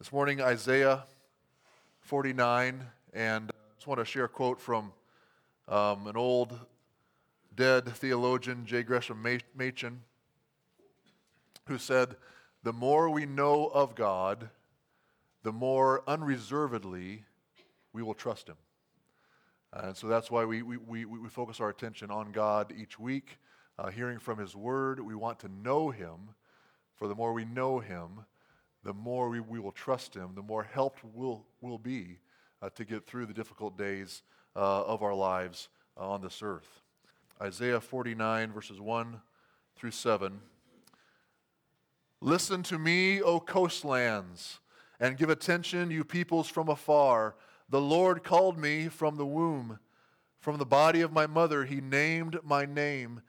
This morning, Isaiah 49, and I just want to share a quote from um, an old dead theologian, J. Gresham Machen, who said, The more we know of God, the more unreservedly we will trust Him. And so that's why we, we, we, we focus our attention on God each week, uh, hearing from His Word. We want to know Him, for the more we know Him, the more we, we will trust Him, the more helped we'll, we'll be uh, to get through the difficult days uh, of our lives uh, on this earth. Isaiah 49, verses 1 through 7. Listen to me, O coastlands, and give attention, you peoples from afar. The Lord called me from the womb. From the body of my mother, he named my name.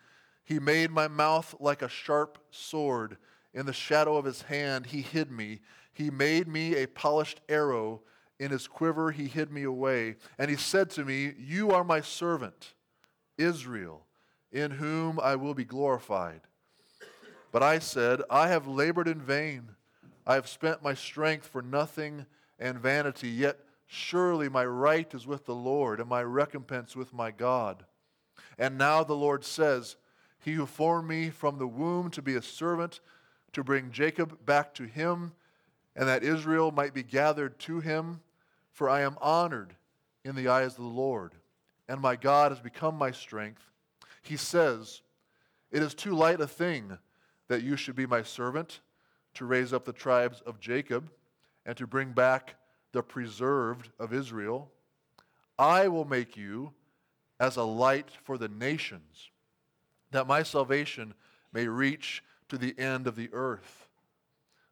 He made my mouth like a sharp sword. In the shadow of his hand, he hid me. He made me a polished arrow. In his quiver, he hid me away. And he said to me, You are my servant, Israel, in whom I will be glorified. But I said, I have labored in vain. I have spent my strength for nothing and vanity. Yet surely my right is with the Lord, and my recompense with my God. And now the Lord says, He who formed me from the womb to be a servant, to bring Jacob back to him, and that Israel might be gathered to him. For I am honored in the eyes of the Lord, and my God has become my strength. He says, It is too light a thing that you should be my servant to raise up the tribes of Jacob and to bring back the preserved of Israel. I will make you as a light for the nations, that my salvation may reach to the end of the earth.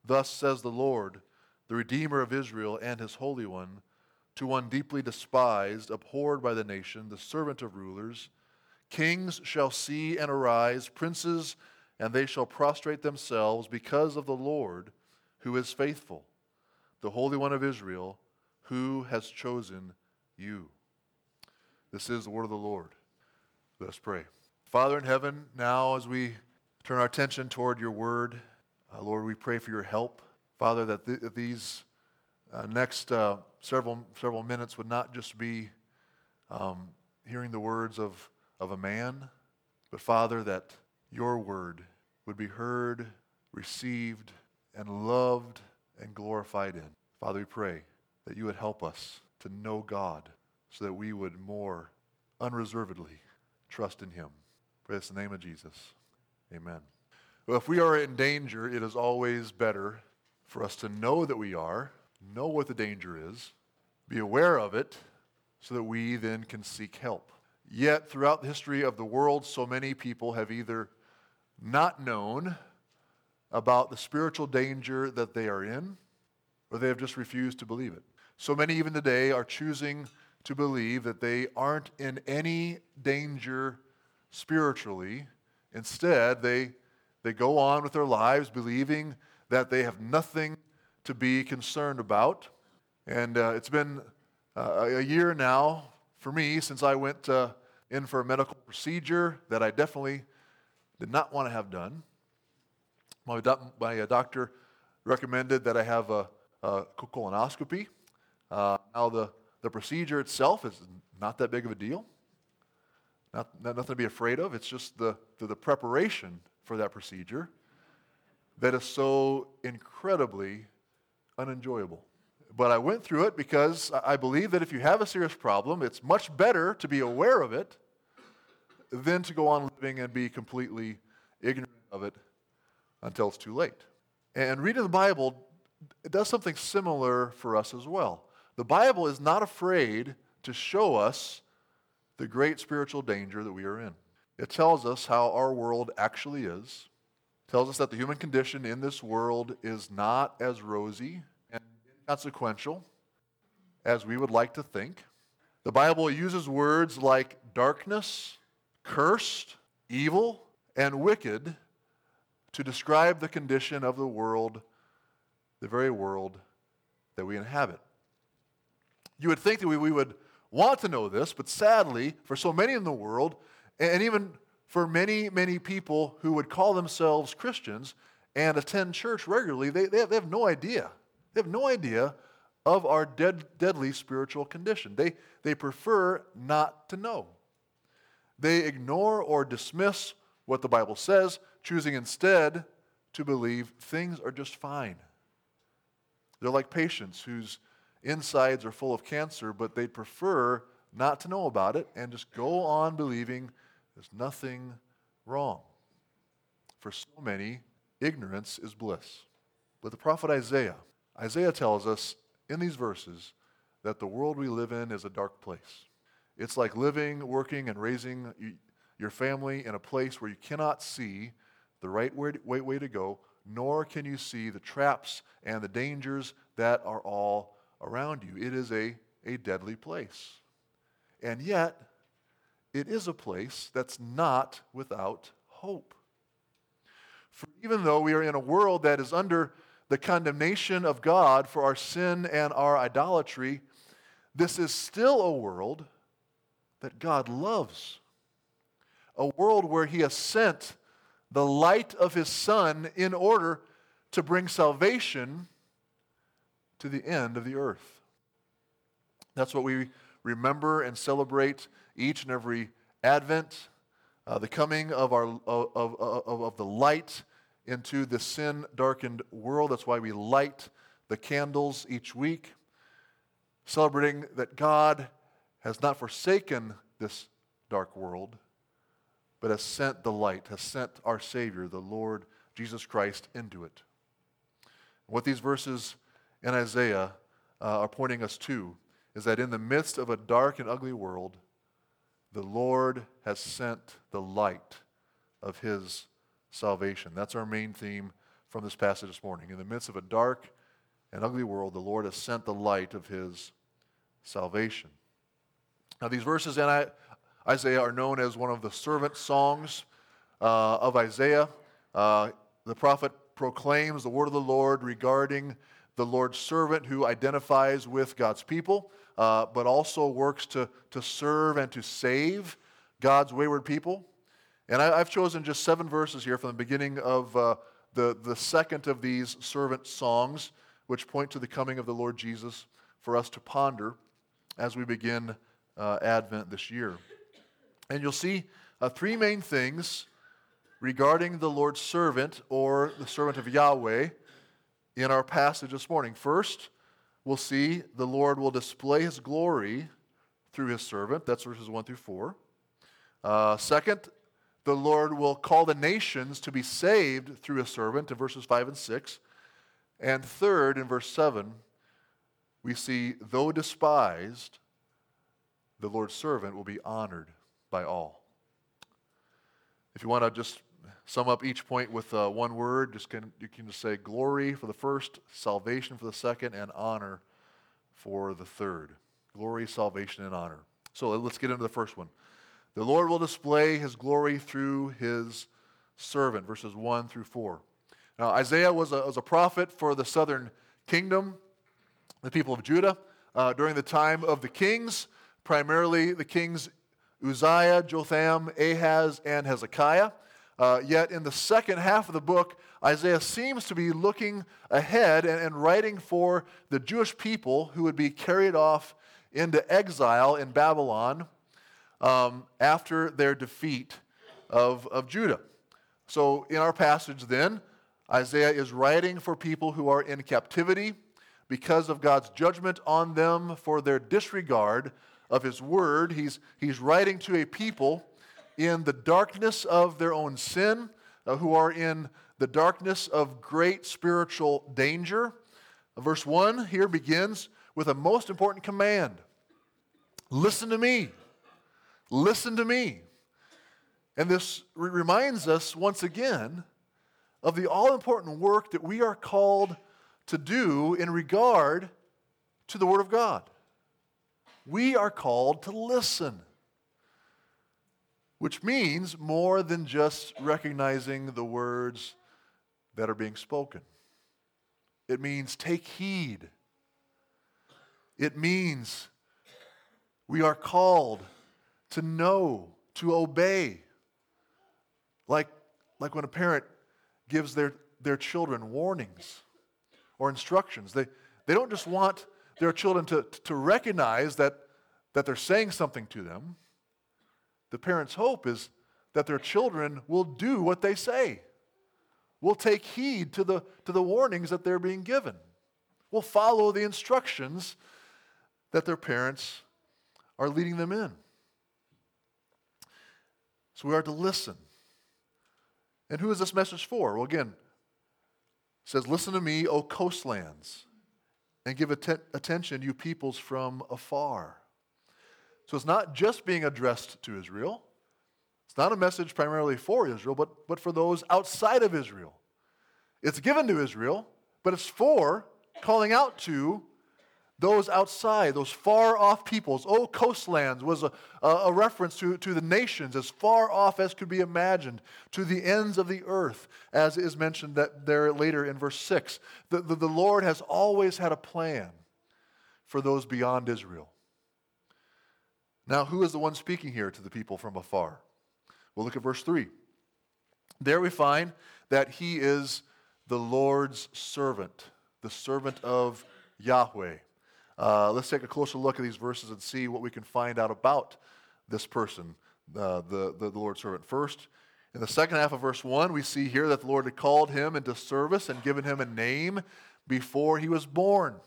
Thus says the Lord, the Redeemer of Israel and his Holy One, to one deeply despised, abhorred by the nation, the servant of rulers. Kings shall see and arise, princes, and they shall prostrate themselves because of the Lord who is faithful, the Holy One of Israel, who has chosen you. This is the word of the Lord. Let us pray. Father in heaven, now as we turn our attention toward your word. Uh, Lord, we pray for your help. Father, that th- these uh, next uh, several, several minutes would not just be um, hearing the words of, of a man, but Father, that your word would be heard, received, and loved and glorified in. Father, we pray that you would help us to know God so that we would more unreservedly trust in him. Pray this in the name of Jesus. Amen. Well, if we are in danger, it is always better for us to know that we are, know what the danger is, be aware of it, so that we then can seek help. Yet, throughout the history of the world, so many people have either not known about the spiritual danger that they are in, or they have just refused to believe it. So many, even today, are choosing to believe that they aren't in any danger spiritually Instead, they, they go on with their lives believing that they have nothing to be concerned about. And uh, it's been uh, a year now for me since I went uh, in for a medical procedure that I definitely did not want to have done. My, my uh, doctor recommended that I have a, a colonoscopy. Uh, now, the, the procedure itself is not that big of a deal. Not, not, nothing to be afraid of. It's just the, the, the preparation for that procedure that is so incredibly unenjoyable. But I went through it because I believe that if you have a serious problem, it's much better to be aware of it than to go on living and be completely ignorant of it until it's too late. And reading the Bible does something similar for us as well. The Bible is not afraid to show us the great spiritual danger that we are in. It tells us how our world actually is. It tells us that the human condition in this world is not as rosy and inconsequential as we would like to think. The Bible uses words like darkness, cursed, evil, and wicked to describe the condition of the world, the very world that we inhabit. You would think that we, we would want to know this, but sadly, for so many in the world, and even for many, many people who would call themselves Christians and attend church regularly, they, they, have, they have no idea They have no idea of our dead, deadly spiritual condition. They, they prefer not to know. They ignore or dismiss what the Bible says, choosing instead to believe things are just fine. They're like patients whose insides are full of cancer, but they'd prefer not to know about it and just go on believing there's nothing wrong. For so many, ignorance is bliss. But the prophet Isaiah, Isaiah tells us in these verses that the world we live in is a dark place. It's like living, working, and raising your family in a place where you cannot see the right way, way, way to go, nor can you see the traps and the dangers that are all around you. It is a, a deadly place. And yet, it is a place that's not without hope. For even though we are in a world that is under the condemnation of God for our sin and our idolatry, this is still a world that God loves. A world where He has sent the light of His Son in order to bring salvation to the end of the earth. That's what we remember and celebrate each and every Advent, uh, the coming of, our, of, of, of the light into the sin darkened world. That's why we light the candles each week, celebrating that God has not forsaken this dark world, but has sent the light, has sent our Savior, the Lord Jesus Christ, into it. What these verses in Isaiah uh, are pointing us to is that in the midst of a dark and ugly world, the Lord has sent the light of his salvation. That's our main theme from this passage this morning. In the midst of a dark and ugly world, the Lord has sent the light of his salvation. Now, these verses in Isaiah are known as one of the servant songs uh, of Isaiah. Uh, the prophet proclaims the word of the Lord regarding the Lord's servant who identifies with God's people, uh, but also works to, to serve and to save God's wayward people. And I, have chosen just seven verses here from the beginning of uh, the, the second of these servant songs, which point to the coming of the Lord Jesus for us to ponder as we begin uh, Advent this year. And you'll see uh, three main things regarding the Lord's servant or the servant of Yahweh in our passage this morning. First, we'll see the Lord will display his glory through his servant. That's verses 1 through 4. Uh, second, the Lord will call the nations to be saved through his servant in verses 5 and 6. And third, in verse 7, we see, though despised, the Lord's servant will be honored by all. If you want to just sum up each point with uh, one word, just can, you can just say glory for the first, salvation for the second, and honor for the third. Glory, salvation, and honor. So let's get into the first one. The Lord will display his glory through his servant, verses 1 through 4. Now, Isaiah was a, was a prophet for the southern kingdom, the people of Judah, uh, during the time of the kings, primarily the kings Uzziah, Jotham, Ahaz, and Hezekiah. Uh, yet in the second half of the book, Isaiah seems to be looking ahead and, and writing for the Jewish people who would be carried off into exile in Babylon um, after their defeat of, of Judah. So, in our passage, then, Isaiah is writing for people who are in captivity because of God's judgment on them for their disregard of his word. He's, he's writing to a people in the darkness of their own sin, uh, who are in the darkness of great spiritual danger. Verse 1 here begins with a most important command Listen to me. Listen to me. And this re- reminds us once again of the all important work that we are called to do in regard to the Word of God. We are called to listen, which means more than just recognizing the words that are being spoken. It means take heed. It means we are called to know, to obey. Like, like when a parent gives their, their children warnings or instructions, they, they don't just want their children to, to recognize that, that they're saying something to them. The parents' hope is that their children will do what they say, will take heed to the, to the warnings that they're being given, will follow the instructions that their parents are leading them in. So we are to listen. And who is this message for? Well, again, says, Listen to me, O coastlands, and give att- attention, you peoples from afar. So it's not just being addressed to Israel. It's not a message primarily for Israel, but, but for those outside of Israel. It's given to Israel, but it's for calling out to those outside, those far off peoples. Oh, coastlands was a, a, reference to, to the nations as far off as could be imagined, to the ends of the earth, as is mentioned that there later in verse 6. The, the, the Lord has always had a plan for those beyond Israel. Now, who is the one speaking here to the people from afar? Well, look at verse 3. There we find that he is the Lord's servant, the servant of Yahweh. Uh, let's take a closer look at these verses and see what we can find out about this person, uh, the, the, the Lord's servant. First, in the second half of verse 1, we see here that the Lord had called him into service and given him a name before he was born.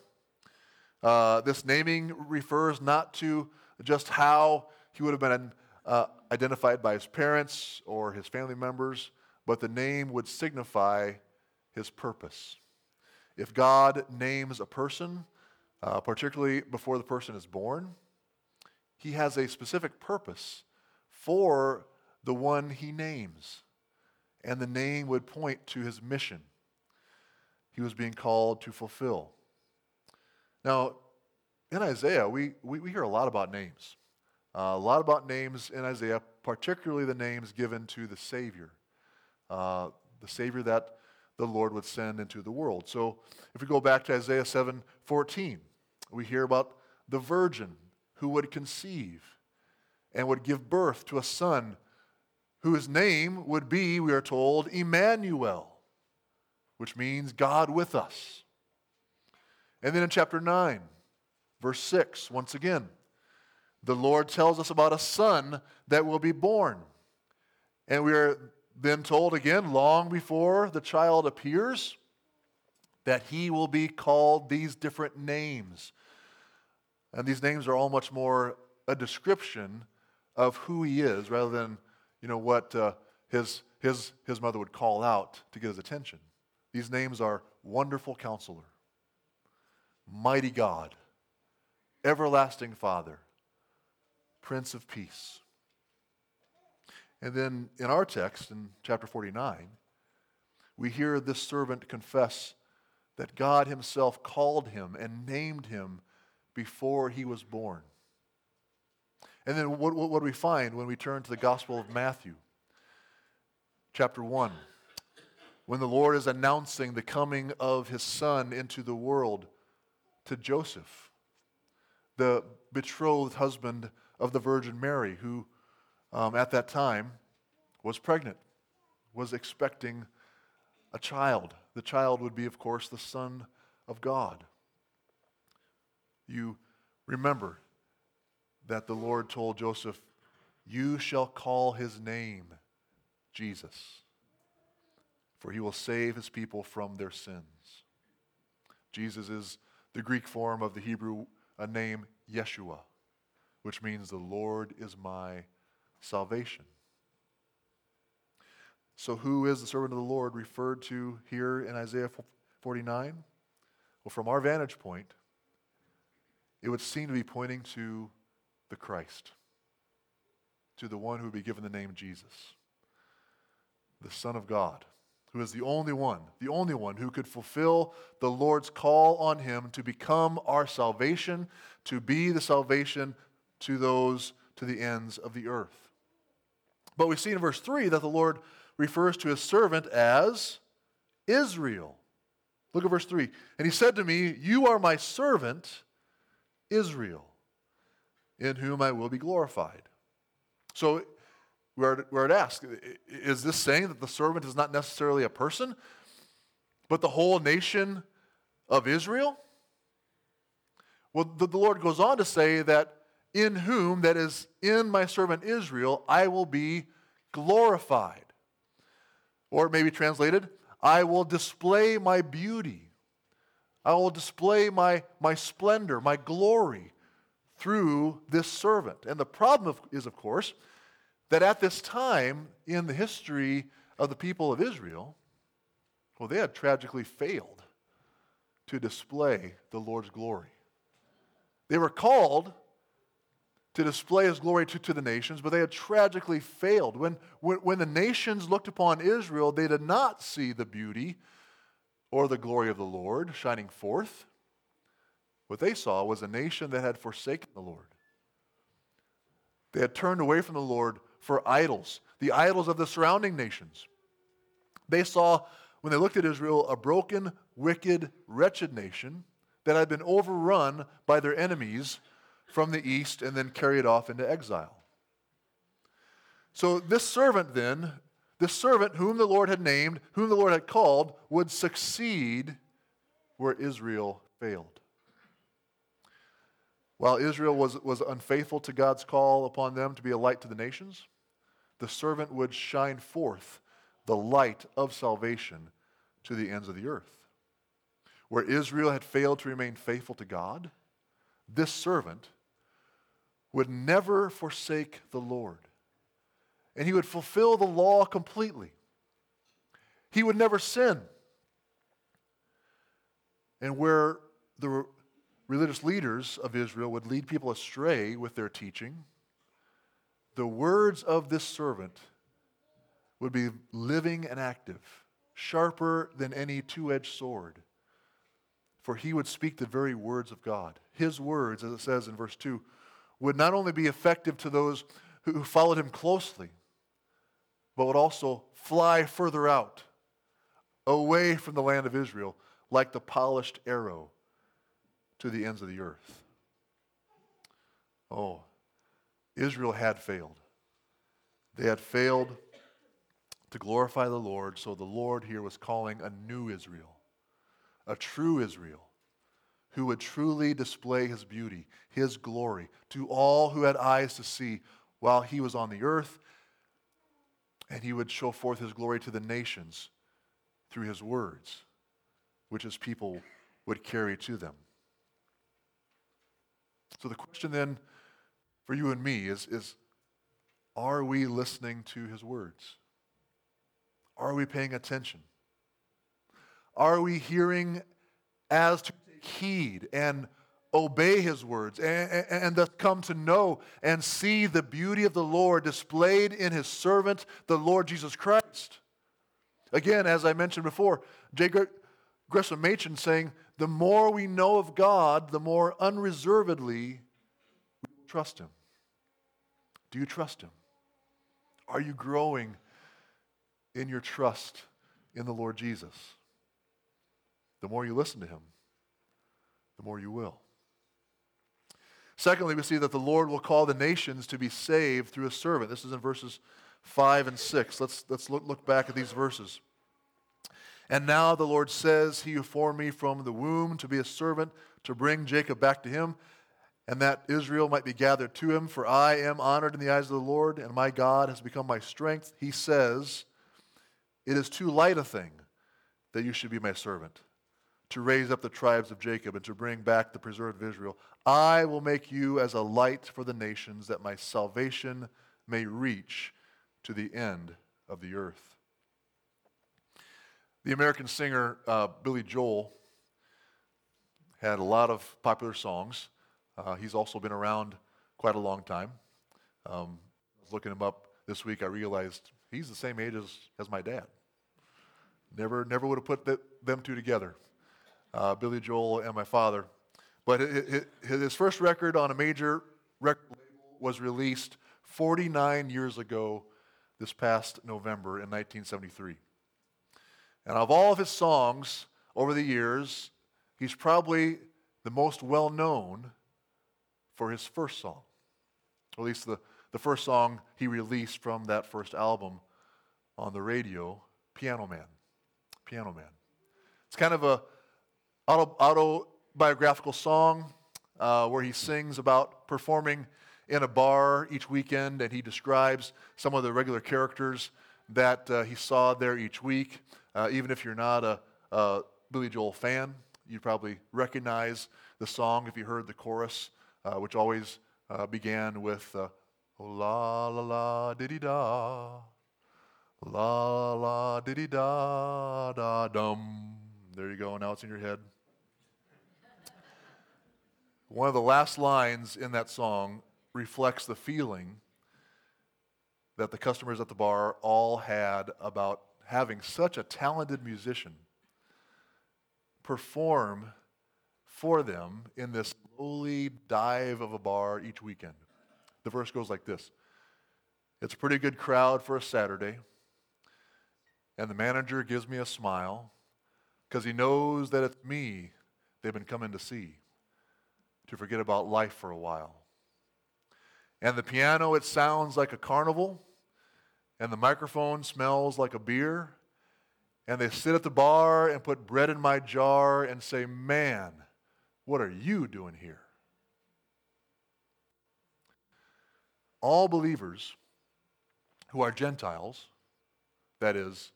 Uh, this naming refers not to just how he would have been uh, identified by his parents or his family members, but the name would signify his purpose. If God names a person, uh, particularly before the person is born. He has a specific purpose for the one he names, and the name would point to his mission he was being called to fulfill. Now, in Isaiah, we, we, we hear a lot about names. Uh, a lot about names in Isaiah, particularly the names given to the Savior, uh, the Savior that the Lord would send into the world. So if we go back to Isaiah 7 14, we hear about the virgin who would conceive and would give birth to a son whose name would be, we are told, Emmanuel, which means God with us. And then in chapter 9, verse 6, once again, the Lord tells us about a son that will be born. And we are then told again, long before the child appears, that he will be called these different names and these names are all much more a description of who he is rather than, you know, what uh, his, his, his mother would call out to get his attention. These names are Wonderful Counselor, Mighty God, Everlasting Father, Prince of Peace. And then in our text, in chapter 49, we hear this servant confess that God himself called him and named him before he was born. And then what, what, what do we find when we turn to the Gospel of Matthew? Chapter 1. When the Lord is announcing the coming of his son into the world to Joseph, the betrothed husband of the Virgin Mary, who um, at that time was pregnant, was expecting a child. The child would be, of course, the Son of God you remember that the Lord told Joseph, You shall call his name Jesus, for he will save his people from their sins. Jesus is the Greek form of the Hebrew a name Yeshua, which means the Lord is my salvation. So, who is the servant of the Lord referred to here in Isaiah 49? Well, from our vantage point, it would seem to be pointing to the Christ, to the one who would be given the name Jesus, the Son of God, who is the only one, the only one who could fulfill the Lord's call on him to become our salvation, to be the salvation to those to the ends of the earth. But we see in verse 3 that the Lord refers to his servant as Israel. Look at verse 3. And he said to me, You are my servant Israel, in whom I will be glorified. So we're, we're to is this saying that the servant is not necessarily a person, but the whole nation of Israel? Well, the, the Lord goes on to say that in whom, that is, in my servant Israel, I will be glorified. Or it may be translated, I will display my beauty. I will display my, my splendor, my glory through this servant. And the problem of, is, of course, that at this time in the history of the people of Israel, well, they had tragically failed to display the Lord's glory. They were called to display his glory to, to the nations, but they had tragically failed. When, when, when the nations looked upon Israel, they did not see the beauty or the glory of the Lord shining forth. What they saw was a nation that had forsaken the Lord. They had turned away from the Lord for idols, the idols of the surrounding nations. They saw, when they looked at Israel, a broken, wicked, wretched nation that had been overrun by their enemies from the east and then carried off into exile. So, this servant then, this servant whom the Lord had named, whom the Lord had called, would succeed where Israel failed. While Israel was, was unfaithful to God's call upon them to be a light to the nations, the servant would shine forth the light of salvation to the ends of the earth. Where Israel had failed to remain faithful to God, this servant would never forsake the Lord. And he would fulfill the law completely. He would never sin. And where the religious leaders of Israel would lead people astray with their teaching, the words of this servant would be living and active, sharper than any two edged sword. For he would speak the very words of God. His words, as it says in verse 2, would not only be effective to those who followed him closely, but would also fly further out, away from the land of Israel, like the polished arrow to the ends of the earth. Oh, Israel had failed. They had failed to glorify the Lord, so the Lord here was calling a new Israel, a true Israel who would truly display his beauty, his glory to all who had eyes to see while he was on the earth. And he would show forth his glory to the nations through his words, which his people would carry to them. So the question then for you and me is, is are we listening to his words? Are we paying attention? Are we hearing as to heed and obey his words and, and, and, thus come to know and see the beauty of the Lord displayed in his servant, the Lord Jesus Christ. Again, as I mentioned before, J. Gresham Machen saying, the more we know of God, the more unreservedly trust him. Do you trust him? Are you growing in your trust in the Lord Jesus? The more you listen to him, the more you will. Secondly, we see that the Lord will call the nations to be saved through a servant. This is in verses 5 and 6. Let's, let's look, look back at these verses. And now the Lord says, He who formed me from the womb to be a servant, to bring Jacob back to him, and that Israel might be gathered to him. For I am honored in the eyes of the Lord, and my God has become my strength. He says, It is too light a thing that you should be my servant to raise up the tribes of Jacob and to bring back the preserved of Israel. I will make you as a light for the nations, that my salvation may reach to the end of the earth. The American singer uh, Billy Joel had a lot of popular songs. Uh, he's also been around quite a long time. Um, I was looking him up this week. I realized he's the same age as, as my dad. Never, never would have put the, them two together uh, Billy Joel and my father. But his first record on a major record label was released 49 years ago this past November in 1973. And of all of his songs over the years, he's probably the most well known for his first song, or at least the, the first song he released from that first album on the radio, Piano Man. Piano Man. It's kind of a auto, autobiographical song. uh, where he sings about performing in a bar each weekend, and he describes some of the regular characters that uh, he saw there each week. Uh, even if you're not a, a Billy Joel fan, you probably recognize the song if you heard the chorus, uh, which always uh, began with uh, oh, la la la diddy da, la la diddy da da dum. There you go. Now it's in your head. One of the last lines in that song reflects the feeling that the customers at the bar all had about having such a talented musician perform for them in this lowly dive of a bar each weekend. The verse goes like this It's a pretty good crowd for a Saturday, and the manager gives me a smile because he knows that it's me they've been coming to see, to forget about life for a while. And the piano, it sounds like a carnival, and the microphone smells like a beer. And they sit at the bar and put bread in my jar and say, Man, what are you doing here? All believers who are Gentiles, that is,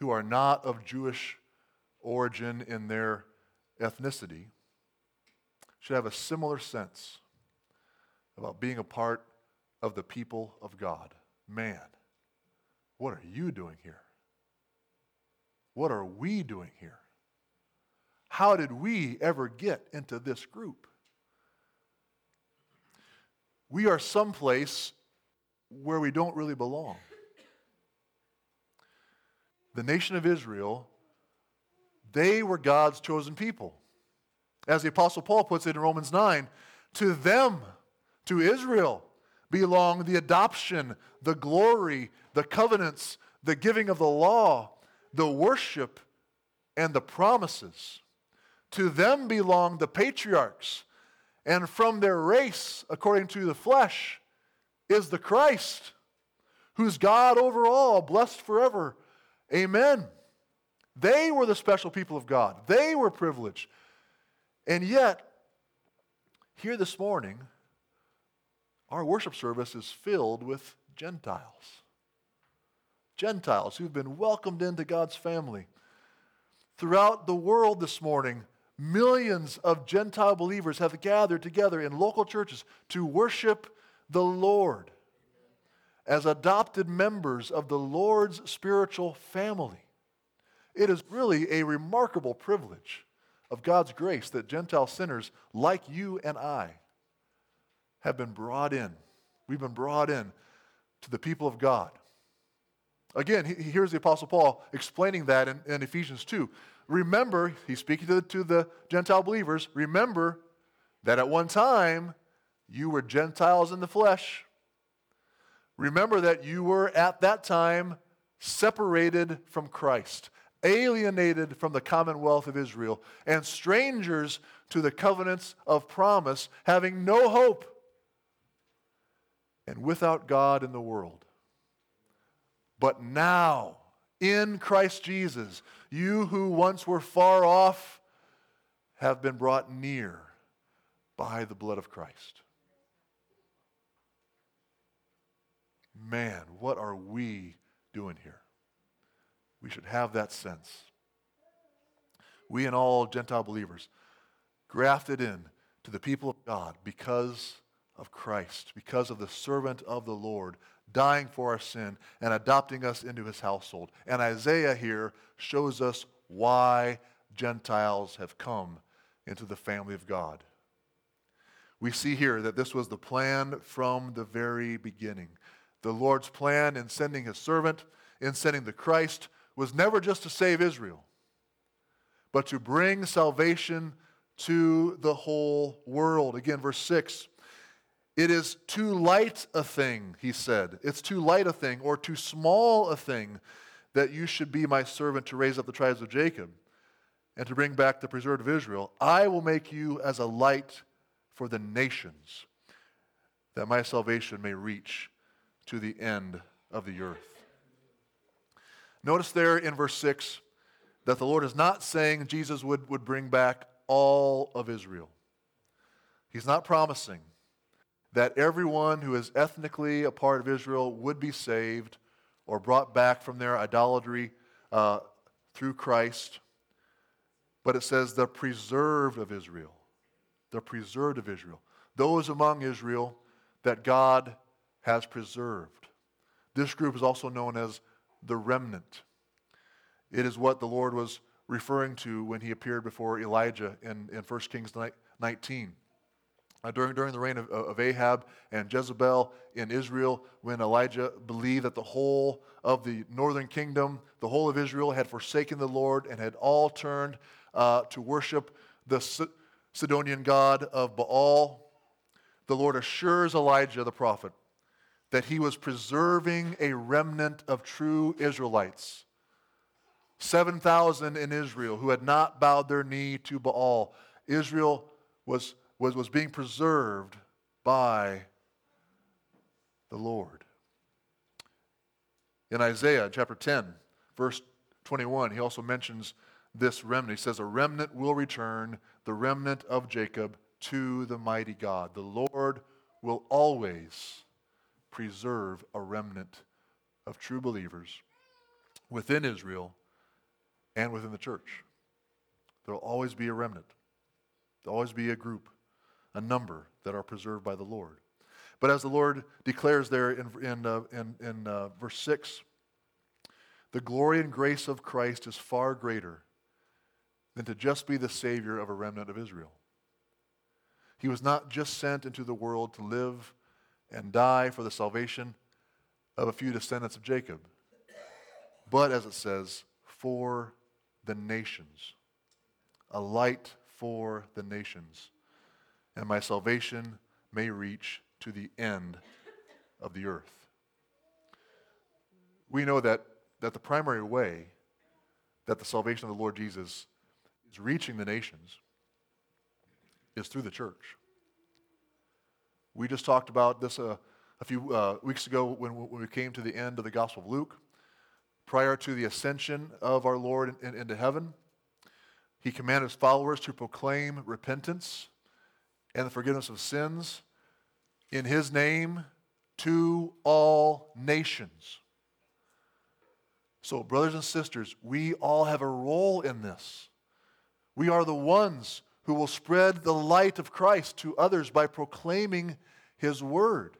who are not of Jewish origin in their ethnicity, should have a similar sense about being a part of the people of God. Man, what are you doing here? What are we doing here? How did we ever get into this group? We are someplace where we don't really belong. The nation of Israel, they were God's chosen people. As the Apostle Paul puts it in Romans 9, to them, to Israel, belong the adoption, the glory, the covenants, the giving of the law, the worship, and the promises. To them belong the patriarchs, and from their race, according to the flesh, is the Christ, who's God over all, blessed forever. Amen. They were the special people of God. They were privileged. And yet, here this morning, our worship service is filled with Gentiles. Gentiles who've been welcomed into God's family. Throughout the world this morning, millions of Gentile believers have gathered together in local churches to worship the Lord as adopted members of the Lord's spiritual family. It is really a remarkable privilege of God's grace that Gentile sinners like you and I have been brought in. We've been brought in to the people of God. Again, here's the Apostle Paul explaining that in, in Ephesians 2. Remember, he's speaking to the, to the Gentile believers, remember that at one time you were Gentiles in the flesh. Remember that you were at that time separated from Christ, alienated from the commonwealth of Israel, and strangers to the covenants of promise, having no hope and without God in the world. But now, in Christ Jesus, you who once were far off have been brought near by the blood of Christ. Man, what are we doing here? We should have that sense. We and all Gentile believers, grafted in to the people of God because of Christ, because of the servant of the Lord, dying for our sin and adopting us into his household. And Isaiah here shows us why Gentiles have come into the family of God. We see here that this was the plan from the very beginning. The Lord's plan in sending his servant, in sending the Christ, was never just to save Israel, but to bring salvation to the whole world. Again, verse 6 it is too light a thing, he said. It's too light a thing or too small a thing that you should be my servant to raise up the tribes of Jacob and to bring back the preserved of Israel. I will make you as a light for the nations, that my salvation may reach to the end of the earth. Notice there in verse 6 that the Lord is not saying Jesus would, would bring back all of Israel. He's not promising that everyone who is ethnically a part of Israel would be saved or brought back from their idolatry uh, through Christ. But it says the preserved of Israel. The preserved of Israel. Those among Israel that God has preserved. This group is also known as the remnant. It is what the Lord was referring to when he appeared before Elijah in, in 1 Kings 19. Uh, during, during the reign of, of Ahab and Jezebel in Israel, when Elijah believed that the whole of the northern kingdom, the whole of Israel, had forsaken the Lord and had all turned uh, to worship the Sidonian god of Baal, the Lord assures Elijah the prophet that he was preserving a remnant of true Israelites. 7,000 in Israel who had not bowed their knee to Baal. Israel was, was, was being preserved by the Lord. In Isaiah chapter 10, verse 21, he also mentions this remnant. He says, A remnant will return, the remnant of Jacob, to the mighty God. The Lord will always preserve a remnant of true believers within Israel and within the church. There will always be a remnant, there will always be a group, a number that are preserved by the Lord. But as the Lord declares there in, in, uh, in, in uh, verse 6, the glory and grace of Christ is far greater than to just be the Savior of a remnant of Israel. He was not just sent into the world to live and die for the salvation of a few descendants of Jacob, but as it says, for the nations, a light for the nations, and my salvation may reach to the end of the earth. We know that, that the primary way that the salvation of the Lord Jesus is reaching the nations is through the church. We just talked about this uh, a few uh, weeks ago when, when we came to the end of the Gospel of Luke. Prior to the ascension of our Lord in, in, into heaven, he commanded his followers to proclaim repentance and the forgiveness of sins in his name to all nations. So, brothers and sisters, we all have a role in this. We are the ones who will spread the light of Christ to others by proclaiming his word.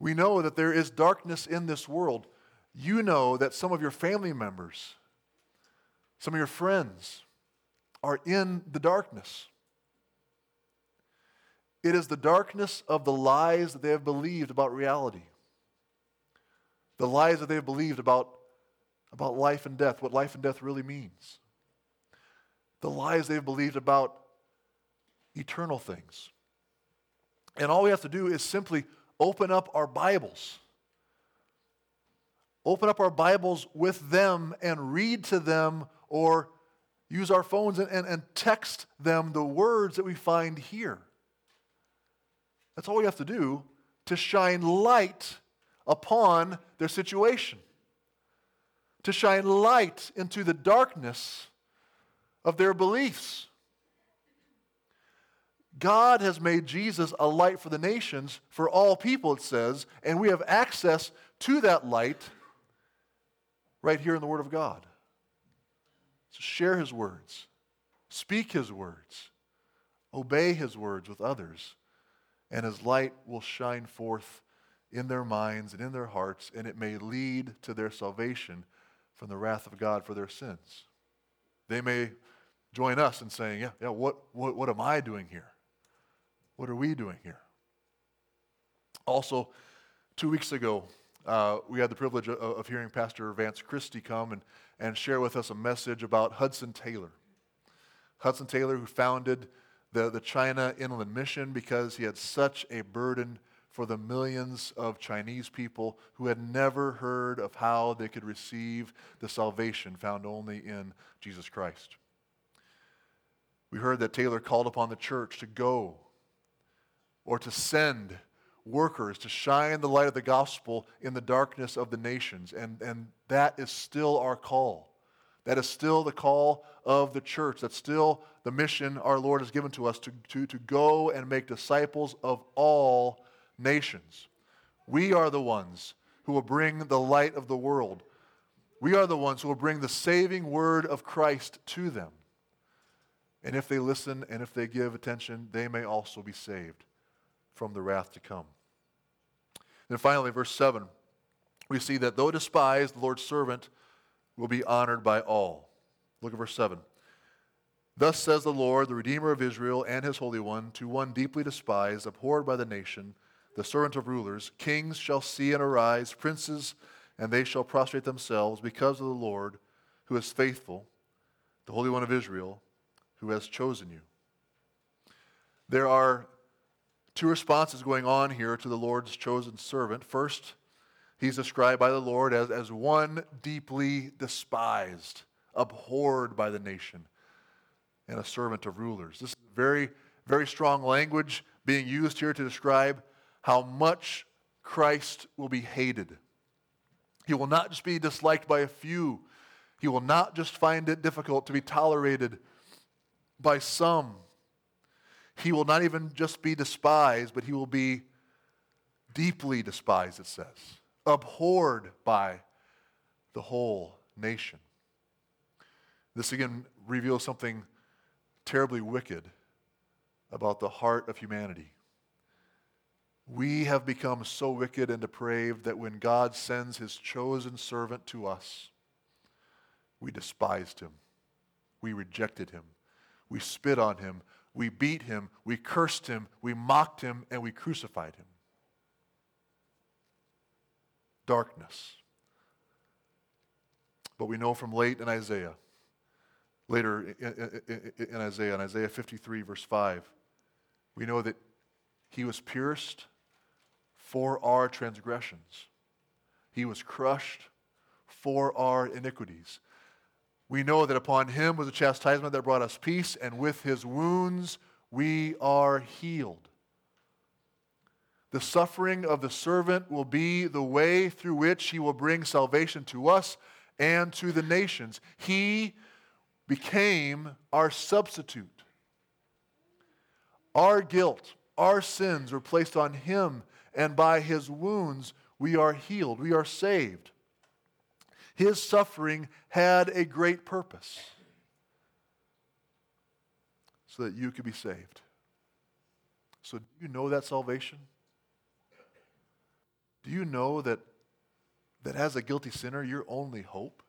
We know that there is darkness in this world. You know that some of your family members, some of your friends, are in the darkness. It is the darkness of the lies that they have believed about reality, the lies that they have believed about, about life and death, what life and death really means, the lies they've believed about eternal things. And all we have to do is simply open up our Bibles. Open up our Bibles with them and read to them or use our phones and, and, and text them the words that we find here. That's all we have to do to shine light upon their situation, to shine light into the darkness of their beliefs. God has made Jesus a light for the nations, for all people, it says, and we have access to that light right here in the Word of God. So share His words, speak His words, obey His words with others, and His light will shine forth in their minds and in their hearts, and it may lead to their salvation from the wrath of God for their sins. They may join us in saying, Yeah, yeah what, what, what am I doing here? What are we doing here? Also, two weeks ago, uh, we had the privilege of, of, hearing Pastor Vance Christie come and, and share with us a message about Hudson Taylor. Hudson Taylor, who founded the, the China Inland Mission because he had such a burden for the millions of Chinese people who had never heard of how they could receive the salvation found only in Jesus Christ. We heard that Taylor called upon the church to go or to send workers to shine the light of the gospel in the darkness of the nations. And, and that is still our call. That is still the call of the church. That's still the mission our Lord has given to us to, to, to go and make disciples of all nations. We are the ones who will bring the light of the world. We are the ones who will bring the saving word of Christ to them. And if they listen and if they give attention, they may also be saved from the wrath to come. And finally, verse 7, we see that though despised, the Lord's servant will be honored by all. Look at verse 7. Thus says the Lord, the Redeemer of Israel and his Holy One, to one deeply despised, abhorred by the nation, the servant of rulers, kings shall see and arise, princes, and they shall prostrate themselves because of the Lord, who is faithful, the Holy One of Israel, who has chosen you. There are two responses going on here to the Lord's chosen servant. First, he's described by the Lord as, as one deeply despised, abhorred by the nation and a servant of rulers. This is very, very strong language being used here to describe how much Christ will be hated. He will not just be disliked by a few, he will not just find it difficult to be tolerated by some. He will not even just be despised, but he will be deeply despised, it says, abhorred by the whole nation. This again reveals something terribly wicked about the heart of humanity. We have become so wicked and depraved that when God sends his chosen servant to us, we despised him. We rejected him. We spit on him. We beat him. We cursed him. We mocked him. And we crucified him. Darkness. But we know from late in Isaiah Later in Isaiah, in Isaiah 53, verse 5, we know that he was pierced for our transgressions, he was crushed for our iniquities. We know that upon him was a chastisement that brought us peace, and with his wounds we are healed. The suffering of the servant will be the way through which he will bring salvation to us and to the nations. He became our substitute. Our guilt, our sins were placed on him, and by his wounds we are healed, we are saved. His suffering had a great purpose so that you could be saved. So, do you know that salvation? Do you know that, that as a guilty sinner, your only hope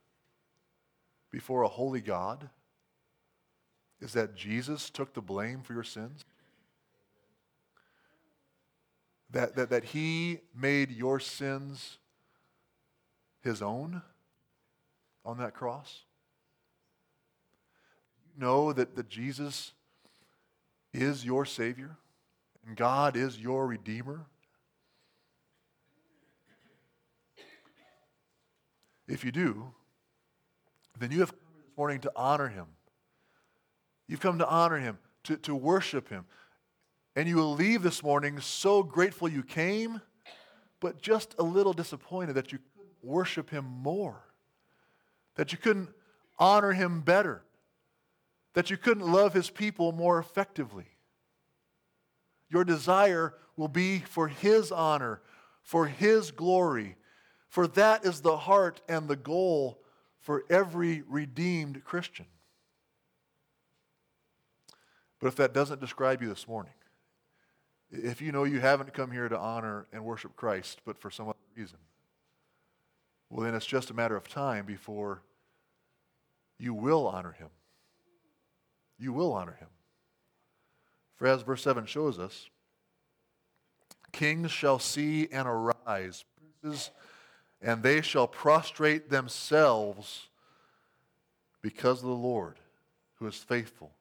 before a holy God is that Jesus took the blame for your sins? That, that, that he made your sins his own on that cross? Know that, that Jesus is your Savior and God is your Redeemer? If you do, then you have come this morning to honor him. You've come to honor him, to, to worship him. And you will leave this morning so grateful you came, but just a little disappointed that you couldn't worship him more, that you couldn't honor him better, that you couldn't love his people more effectively. Your desire will be for his honor, for his glory, for that is the heart and the goal for every redeemed Christian. But if that doesn't describe you this morning, if you know you haven't come here to honor and worship Christ, but for some other reason, well, then it's just a matter of time before you will honor him. You will honor him. For as verse 7 shows us, kings shall see and arise, princes and they shall prostrate themselves because of the Lord who is faithful,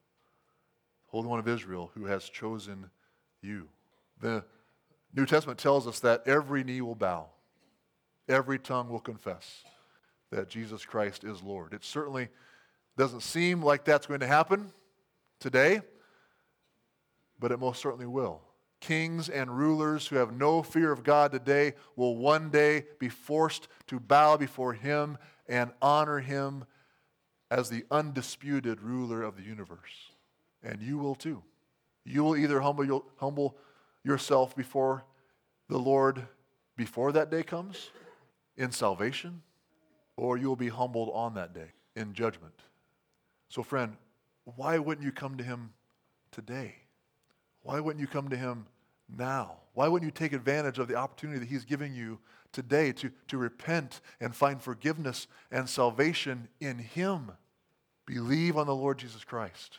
the Holy One of Israel who has chosen you. The New Testament tells us that every knee will bow, every tongue will confess that Jesus Christ is Lord. It certainly doesn't seem like that's going to happen today, but it most certainly will kings and rulers who have no fear of God today will one day be forced to bow before him and honor him as the undisputed ruler of the universe. And you will too. You will either humble, humble yourself before the Lord before that day comes in salvation, or you will be humbled on that day in judgment. So, friend, why wouldn't you come to him today? Why wouldn't you come to him now? Why wouldn't you take advantage of the opportunity that he's giving you today to, to repent and find forgiveness and salvation in him? Believe on the Lord Jesus Christ,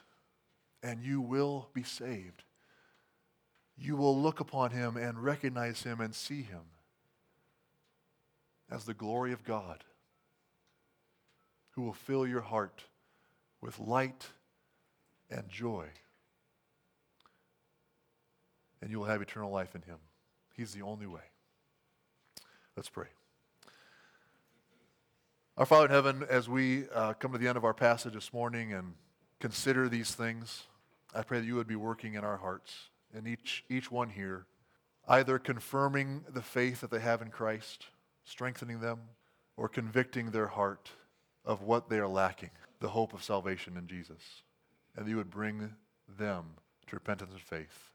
and you will be saved. You will look upon him and recognize him and see him as the glory of God who will fill your heart with light and joy. And you will have eternal life in him. He's the only way. Let's pray. Our Father in heaven, as we uh, come to the end of our passage this morning and consider these things, I pray that you would be working in our hearts and each, each one here, either confirming the faith that they have in Christ, strengthening them, or convicting their heart of what they are lacking, the hope of salvation in Jesus. And that you would bring them to repentance and faith.